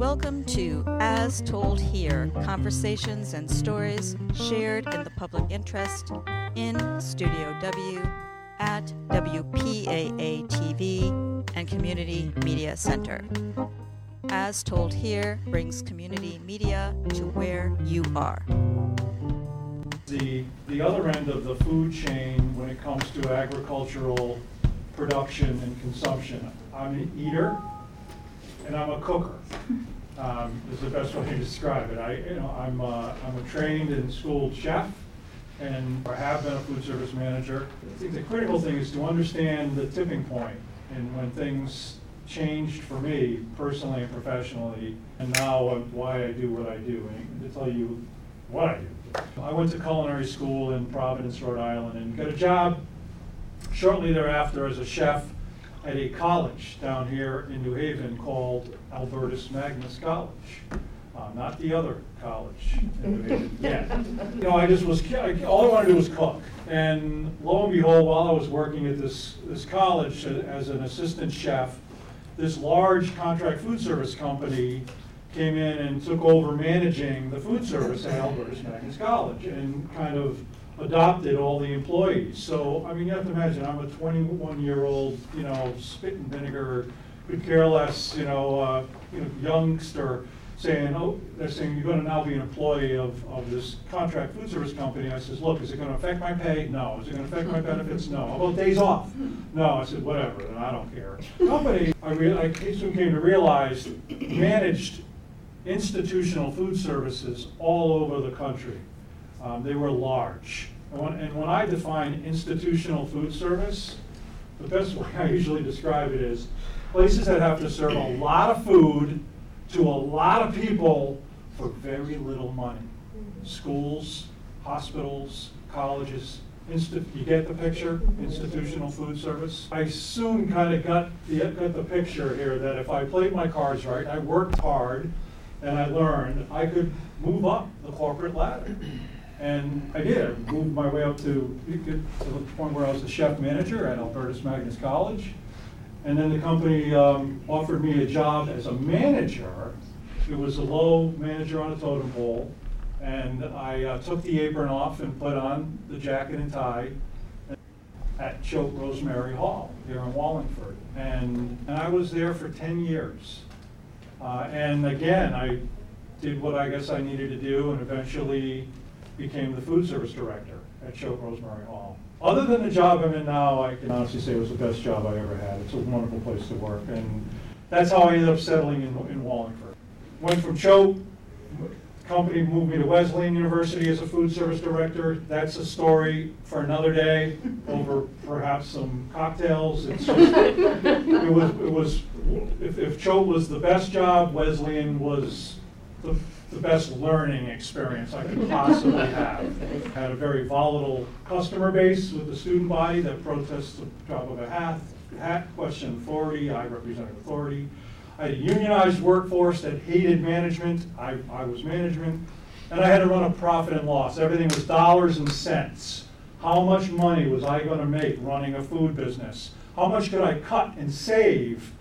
Welcome to As Told Here Conversations and Stories Shared in the Public Interest in Studio W at WPAA TV and Community Media Center. As Told Here brings community media to where you are. The, the other end of the food chain when it comes to agricultural production and consumption. I'm an eater and I'm a cooker. Um, is the best way to describe it. I, you know, I'm, uh, I'm a trained and schooled chef, and I have been a food service manager. I think the critical thing is to understand the tipping point, and when things changed for me personally and professionally, and now why I do what I do, and to tell you what I do. I went to culinary school in Providence, Rhode Island, and got a job shortly thereafter as a chef at a college down here in New Haven called Albertus Magnus College. Uh, not the other college in New Haven. Yeah. You know, I just was, all I wanted to do was cook. And lo and behold, while I was working at this, this college as an assistant chef, this large contract food service company came in and took over managing the food service at Albertus Magnus College and kind of adopted all the employees. So, I mean, you have to imagine, I'm a 21-year-old, you know, spit and vinegar, could care less, you know, uh, you know, youngster saying, oh, they're saying you're going to now be an employee of, of this contract food service company. I says, look, is it going to affect my pay? No. Is it going to affect my benefits? No. How about days off? No. I said, whatever, and I don't care. Company, I, re- I soon came to realize, managed institutional food services all over the country. Um, they were large. And when, and when I define institutional food service, the best way I usually describe it is places that have to serve a lot of food to a lot of people for very little money. Schools, hospitals, colleges, insti- you get the picture? Institutional food service. I soon kind of got the, got the picture here that if I played my cards right, I worked hard, and I learned, I could move up the corporate ladder. And I did. I moved my way up to, to the point where I was the chef manager at Albertus Magnus College. And then the company um, offered me a job as a manager. It was a low manager on a totem pole. And I uh, took the apron off and put on the jacket and tie at Choate Rosemary Hall here in Wallingford. And, and I was there for 10 years. Uh, and again, I did what I guess I needed to do and eventually became the food service director at Choate Rosemary Hall. Other than the job I'm in now, I can honestly say it was the best job I ever had. It's a wonderful place to work, and that's how I ended up settling in, in Wallingford. Went from Choate, company moved me to Wesleyan University as a food service director. That's a story for another day over perhaps some cocktails. It's just, it was, it was, if, if Choate was the best job, Wesleyan was the the best learning experience I could possibly have. Had a very volatile customer base with the student body that protests the drop of a hat, hat question authority, I represented authority. I had a unionized workforce that hated management, I, I was management, and I had to run a profit and loss. Everything was dollars and cents. How much money was I going to make running a food business? How much could I cut and save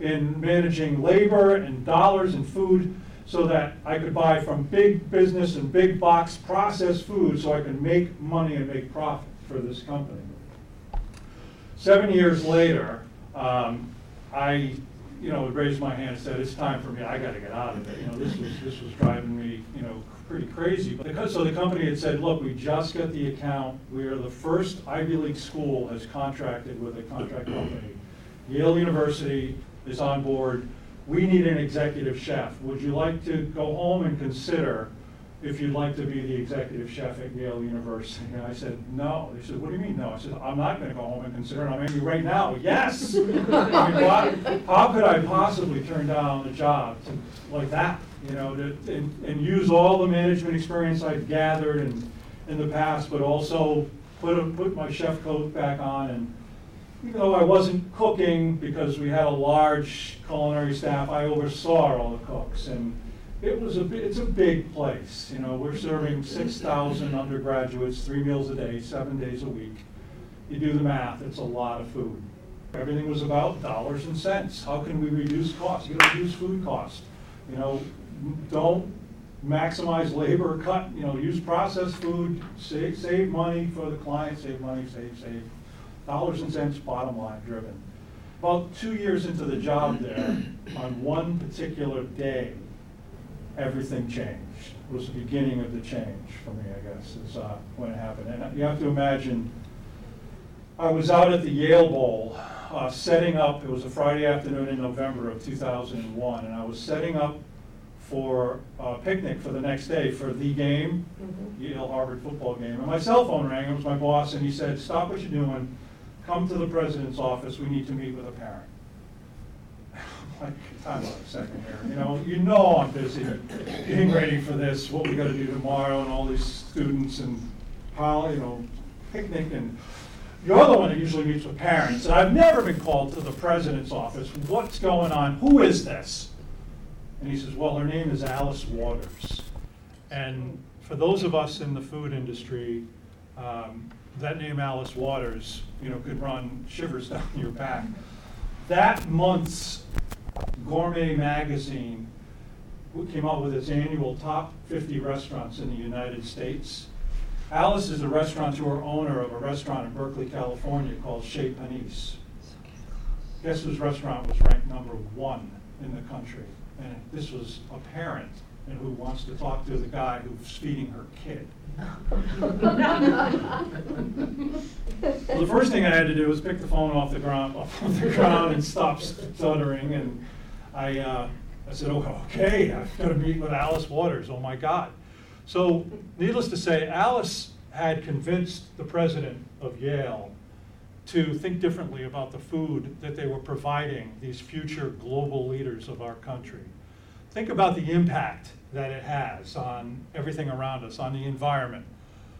in managing labor and dollars and food? So that I could buy from big business and big box processed food so I could make money and make profit for this company. Seven years later, um, I, you know, raised my hand and said, "It's time for me. I got to get out of it." You know, this was this was driving me, you know, pretty crazy. Because so the company had said, "Look, we just got the account. We are the first Ivy League school has contracted with a contract company. Yale University is on board we need an executive chef. Would you like to go home and consider if you'd like to be the executive chef at Yale University? And I said, no. They said, what do you mean no? I said, I'm not going to go home and consider it. I'm angry right now. Yes! I mean, why, how could I possibly turn down a job to, like that? You know, to, and, and use all the management experience I've gathered in, in the past, but also put, a, put my chef coat back on and though I wasn't cooking because we had a large culinary staff, I oversaw all the cooks. And it was a, it's a big place. You know, we're serving 6,000 undergraduates, three meals a day, seven days a week. You do the math, it's a lot of food. Everything was about dollars and cents. How can we reduce costs? You gotta reduce food costs. You know, don't maximize labor, cut, you know, use processed food, save, save money for the client, save money, save, save. Dollars and cents, bottom line driven. About two years into the job there, on one particular day, everything changed. It was the beginning of the change for me, I guess, is uh, when it happened. And you have to imagine, I was out at the Yale Bowl, uh, setting up, it was a Friday afternoon in November of 2001, and I was setting up for a picnic for the next day for the game, Yale Harvard football game. And my cell phone rang, it was my boss, and he said, stop what you're doing, come to the president's office, we need to meet with a parent. Like, time out a second here, you know, you know I'm busy getting ready for this, what we gotta do tomorrow, and all these students and, you know, picnic, and you're the one that usually meets with parents, and I've never been called to the president's office, what's going on, who is this? And he says, well, her name is Alice Waters. And for those of us in the food industry, um, that name Alice Waters, you know, could run shivers down your back. That month's Gourmet magazine came out with its annual top 50 restaurants in the United States. Alice is a restaurateur owner of a restaurant in Berkeley, California called Chez Panisse. Guess whose restaurant was ranked number one in the country? And this was a parent and who wants to talk to the guy who's feeding her kid. Well, the first thing I had to do was pick the phone off the ground, off the ground and stop stuttering. And I, uh, I said, oh, okay, I've got to meet with Alice Waters. Oh my God. So, needless to say, Alice had convinced the president of Yale to think differently about the food that they were providing these future global leaders of our country. Think about the impact that it has on everything around us, on the environment,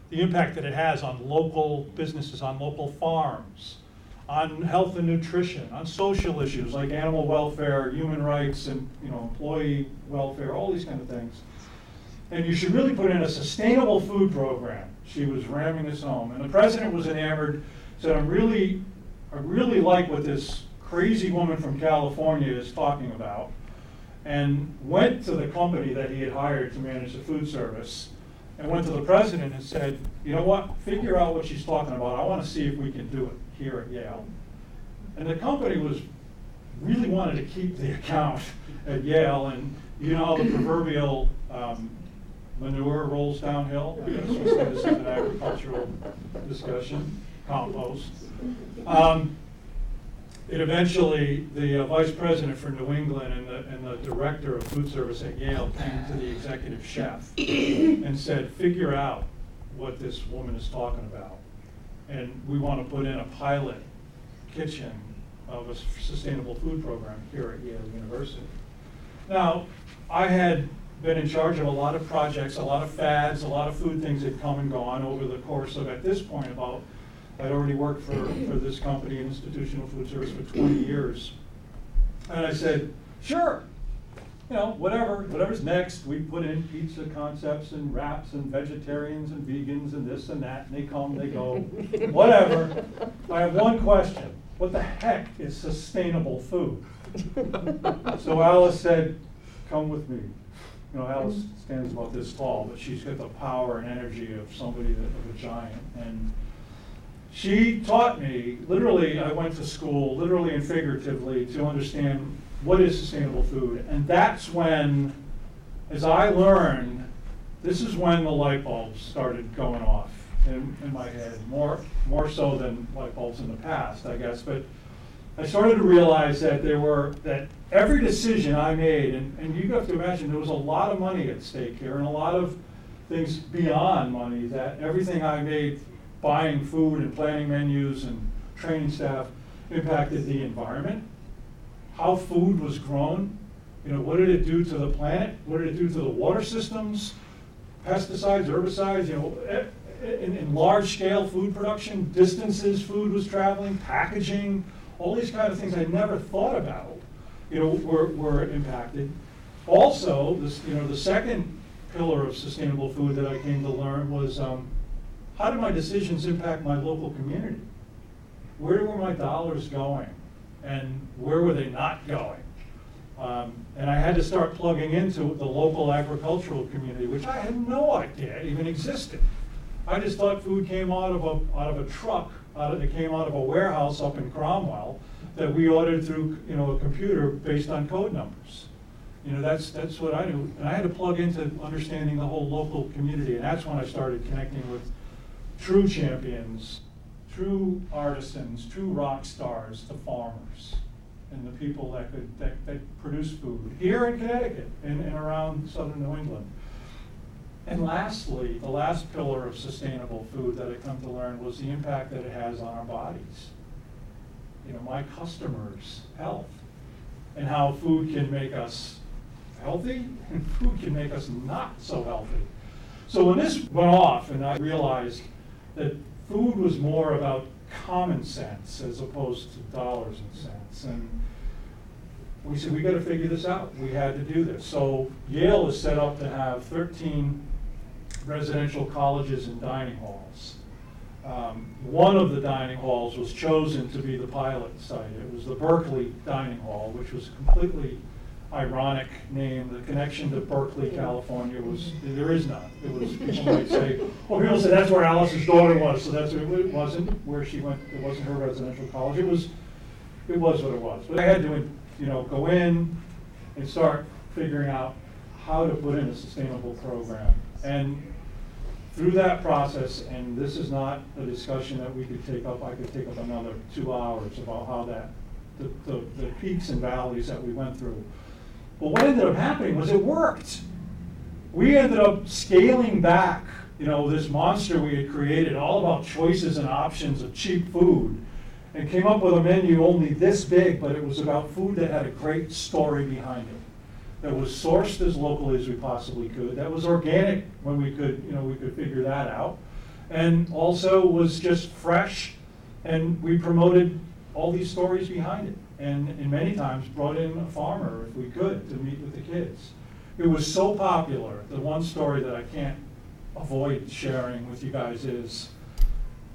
the impact that it has on local businesses, on local farms, on health and nutrition, on social issues like animal welfare, human rights, and you know, employee welfare, all these kind of things. And you should really put in a sustainable food program. She was ramming this home. And the president was enamored, said, I'm really, I really like what this crazy woman from California is talking about. And went to the company that he had hired to manage the food service and went to the president and said, you know what, figure out what she's talking about. I want to see if we can do it here at Yale. And the company was really wanted to keep the account at Yale, and you know the proverbial um, manure rolls downhill. I guess we say this is an agricultural discussion, compost. Um, it eventually, the uh, vice president for New England and the, and the director of food service at Yale came to the executive chef and said, figure out what this woman is talking about. And we want to put in a pilot kitchen of a sustainable food program here at Yale University. Now, I had been in charge of a lot of projects, a lot of fads, a lot of food things had come and gone over the course of, at this point, about, I'd already worked for, for this company, Institutional Food Service, for 20 years. And I said, sure, you know, whatever, whatever's next, we put in pizza concepts and wraps and vegetarians and vegans and this and that, and they come, they go, whatever. I have one question, what the heck is sustainable food? So Alice said, come with me. You know, Alice stands about this tall, but she's got the power and energy of somebody that, of a giant. And she taught me, literally, I went to school, literally and figuratively, to understand what is sustainable food. And that's when, as I learned, this is when the light bulbs started going off in, in my head, more, more so than light bulbs in the past, I guess. But I started to realize that there were, that every decision I made, and, and you have to imagine there was a lot of money at stake here and a lot of things beyond money, that everything I made, buying food and planning menus and training staff, impacted the environment, how food was grown, you know, what did it do to the planet, what did it do to the water systems, pesticides, herbicides, you know, e- in, in large scale food production, distances food was traveling, packaging, all these kind of things I never thought about, you know, were, were impacted. Also, this, you know, the second pillar of sustainable food that I came to learn was, um, how did my decisions impact my local community? Where were my dollars going? And where were they not going? Um, And I had to start plugging into the local agricultural community, which I had no idea even existed. I just thought food came out of a, out of a truck, out of, it came out of a warehouse up in Cromwell that we ordered through, you know, a computer based on code numbers. You know, that's, that's what I knew. And I had to plug into understanding the whole local community. And that's when I started connecting with true champions, true artisans, true rock stars, the farmers, and the people that could, that, that produce food here in Connecticut and, and around southern New England. And lastly, the last pillar of sustainable food that I come to learn was the impact that it has on our bodies. You know, my customers' health, and how food can make us healthy and food can make us not so healthy. So when this went off and I realized that food was more about common sense as opposed to dollars and cents, and we said, we gotta figure this out. We had to do this. So Yale is set up to have thirteen residential colleges and dining halls. Um, One of the dining halls was chosen to be the pilot site. It was the Berkeley Dining Hall, which was completely ironic name. The connection to Berkeley, California was, there is none. It was, people might say, well, people say that's where Alice's daughter was, so that's, it wasn't where she went, it wasn't her residential college. It was, it was what it was. But I had to, you know, go in and start figuring out how to put in a sustainable program. And through that process, and this is not a discussion that we could take up, I could take up another two hours about how that, the, the, the peaks and valleys that we went through. But what ended up happening was it worked. We ended up scaling back, you know, this monster we had created, all about choices and options of cheap food, and came up with a menu only this big, but it was about food that had a great story behind it that was sourced as locally as we possibly could, that was organic when we could, you know, we could figure that out, and also was just fresh, and we promoted all these stories behind it, and, and many times brought in a farmer if we could to meet with the kids. It was so popular, the one story that I can't avoid sharing with you guys is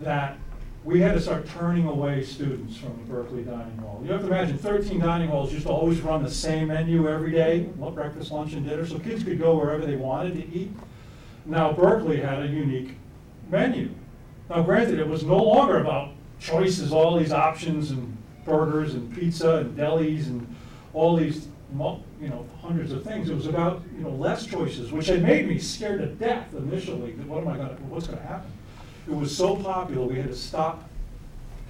that we had to start turning away students from the Berkeley Dining Hall. You have to imagine, 13 dining halls used to always run the same menu every day, breakfast, lunch, and dinner, so kids could go wherever they wanted to eat. Now Berkeley had a unique menu. Now granted, it was no longer about choices, all these options and burgers and pizza and delis and all these, you know, hundreds of things. It was about, you know, less choices, which had made me scared to death initially. What am I gonna, what's gonna happen? It was so popular, we had to stop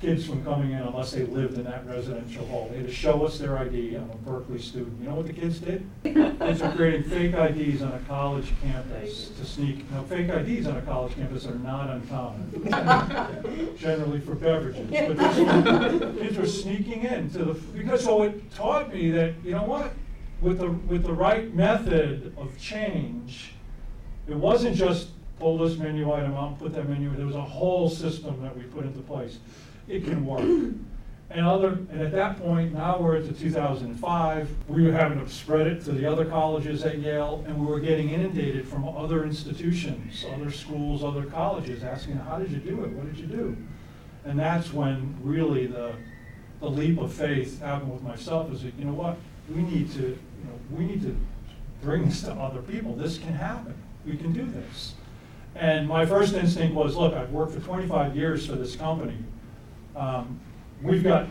kids from coming in unless they lived in that residential hall. They had to show us their ID. I'm a Berkeley student. You know what the kids did? Kids were creating fake IDs on a college campus to sneak, now, fake IDs on a college campus are not uncommon, generally for beverages. But this one, kids were sneaking in to the, because so it taught me that, you know what? With the, with the right method of change, it wasn't just pull this menu item out, put that menu, there was a whole system that we put into place. It can work. And other, and at that point, now we're the 2005, we were having to spread it to the other colleges at Yale, and we were getting inundated from other institutions, other schools, other colleges, asking, how did you do it? What did you do? And that's when really the, the leap of faith happened with myself, is that, you know what? We need to, you know, we need to bring this to other people. This can happen. We can do this. And my first instinct was, look, I've worked for 25 years for this company. Um, We've got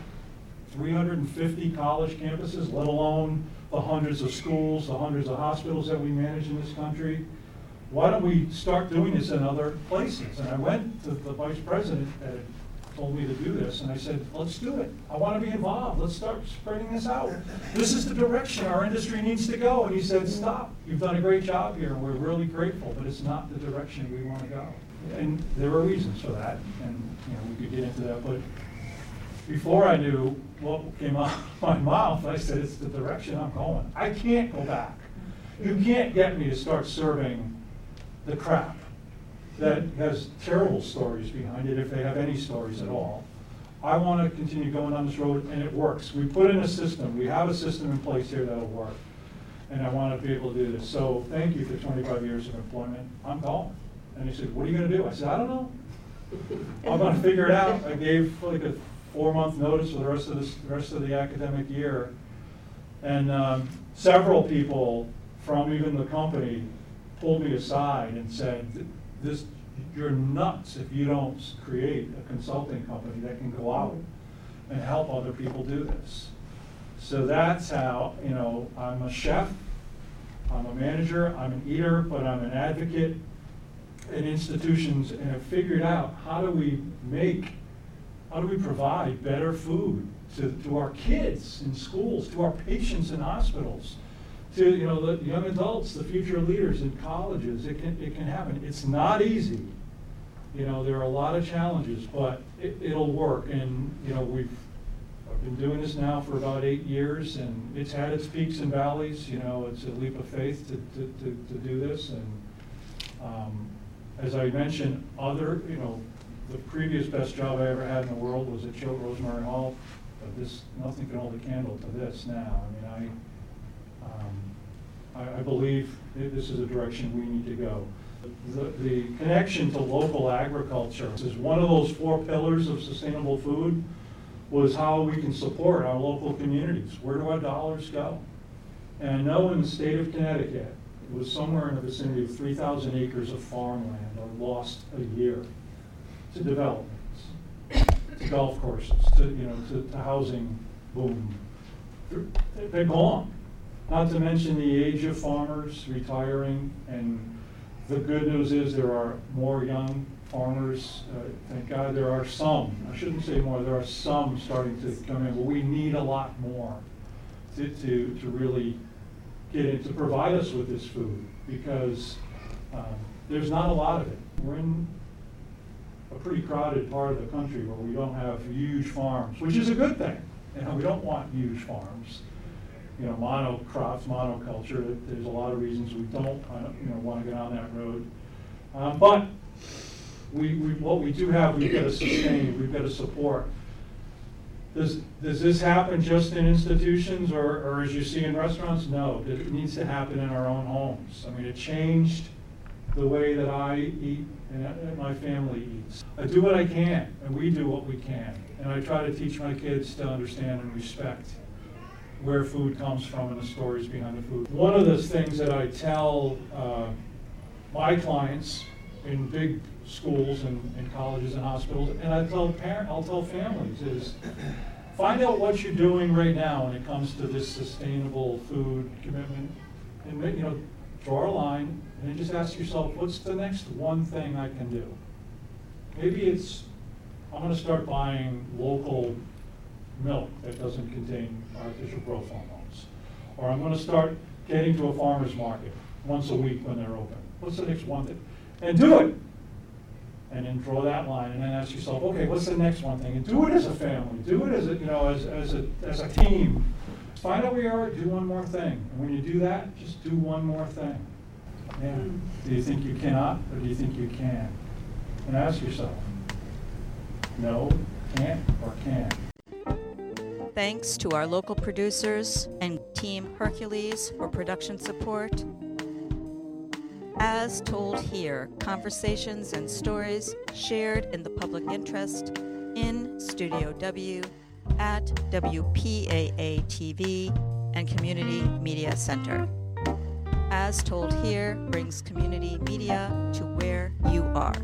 350 college campuses, let alone the hundreds of schools, the hundreds of hospitals that we manage in this country. Why don't we start doing this in other places? And I went to the vice president that told me to do this, and I said, let's do it. I want to be involved. Let's start spreading this out. This is the direction our industry needs to go. And he said, stop. You've done a great job here. We're really grateful, but it's not the direction we want to go. And there were reasons for that, and you know, we could get into that, but before I knew what came out of my mouth, I said, it's the direction I'm going. I can't go back. You can't get me to start serving the crap that has terrible stories behind it, if they have any stories at all. I want to continue going on this road, and it works. We put in a system. We have a system in place here that'll work. And I want to be able to do this. So thank you for 25 years of employment. I'm going. And he said, what are you going to do? I said, I don't know. I'm going to figure it out. I gave like a four-month notice for the rest of this, the rest of the academic year. And um, several people from even the company pulled me aside and said, this, you're nuts if you don't create a consulting company that can go out and help other people do this. So that's how, you know, I'm a chef, I'm a manager, I'm an eater, but I'm an advocate in institutions and have figured out how do we make, how do we provide better food to, to our kids in schools, to our patients in hospitals, to you know the young adults, the future leaders in colleges. It can it can happen. It's not easy. You know there are a lot of challenges, but it, it'll work. And you know we've been doing this now for about eight years, and it's had its peaks and valleys. You know it's a leap of faith to to, to, to do this. And um, as I mentioned, other you know the previous best job I ever had in the world was at Choate Rosemary Hall. But this nothing can hold a candle to this now. I mean I um, I, I believe this is a direction we need to go. The, the connection to local agriculture is one of those four pillars of sustainable food was how we can support our local communities. Where do our dollars go? And I know in the state of Connecticut, was somewhere in the vicinity of 3,000 acres of farmland are lost a year to developments, to golf courses, to, you know, to, to housing boom. They're, gone. Not to mention the age of farmers retiring, and the good news is there are more young farmers. Uh, thank God there are some. I shouldn't say more. There are some starting to come in, but we need a lot more to to, to really to provide us with this food because um, there's not a lot of it. We're in a pretty crowded part of the country where we don't have huge farms, which is a good thing. You know, we don't want huge farms you know, monocrops, monoculture. There's a lot of reasons we don't, you know, want to go down that road. Um, but we, we, what we do have, we've got to sustain, we've got to support. Does, does this happen just in institutions or, or as you see in restaurants? No, it needs to happen in our own homes. I mean, it changed the way that I eat and my family eats. I do what I can, and we do what we can. And I try to teach my kids to understand and respect where food comes from and the stories behind the food. One of the things that I tell uh, my clients in big schools and, and, colleges and hospitals, and I tell parent, I'll tell families is find out what you're doing right now when it comes to this sustainable food commitment, and make you know, draw a line and then just ask yourself, what's the next one thing I can do? Maybe it's I'm going to start buying local milk that doesn't contain artificial growth hormones. Or I'm going to start getting to a farmer's market once a week when they're open. What's the next one? That, and do it. And then draw that line, and then ask yourself, okay, what's the next one thing? And do it as a family. Do it as a, you know, as, as a as a team. Find out where you are. Do one more thing. And when you do that, just do one more thing. Yeah. Do you think you cannot, or do you think you can? And ask yourself. No, can't, or can. Thanks to our local producers and Team Hercules for production support. As told here, conversations and stories shared in the public interest in Studio W at WPAA TV and Community Media Center. As told here brings community media to where you are.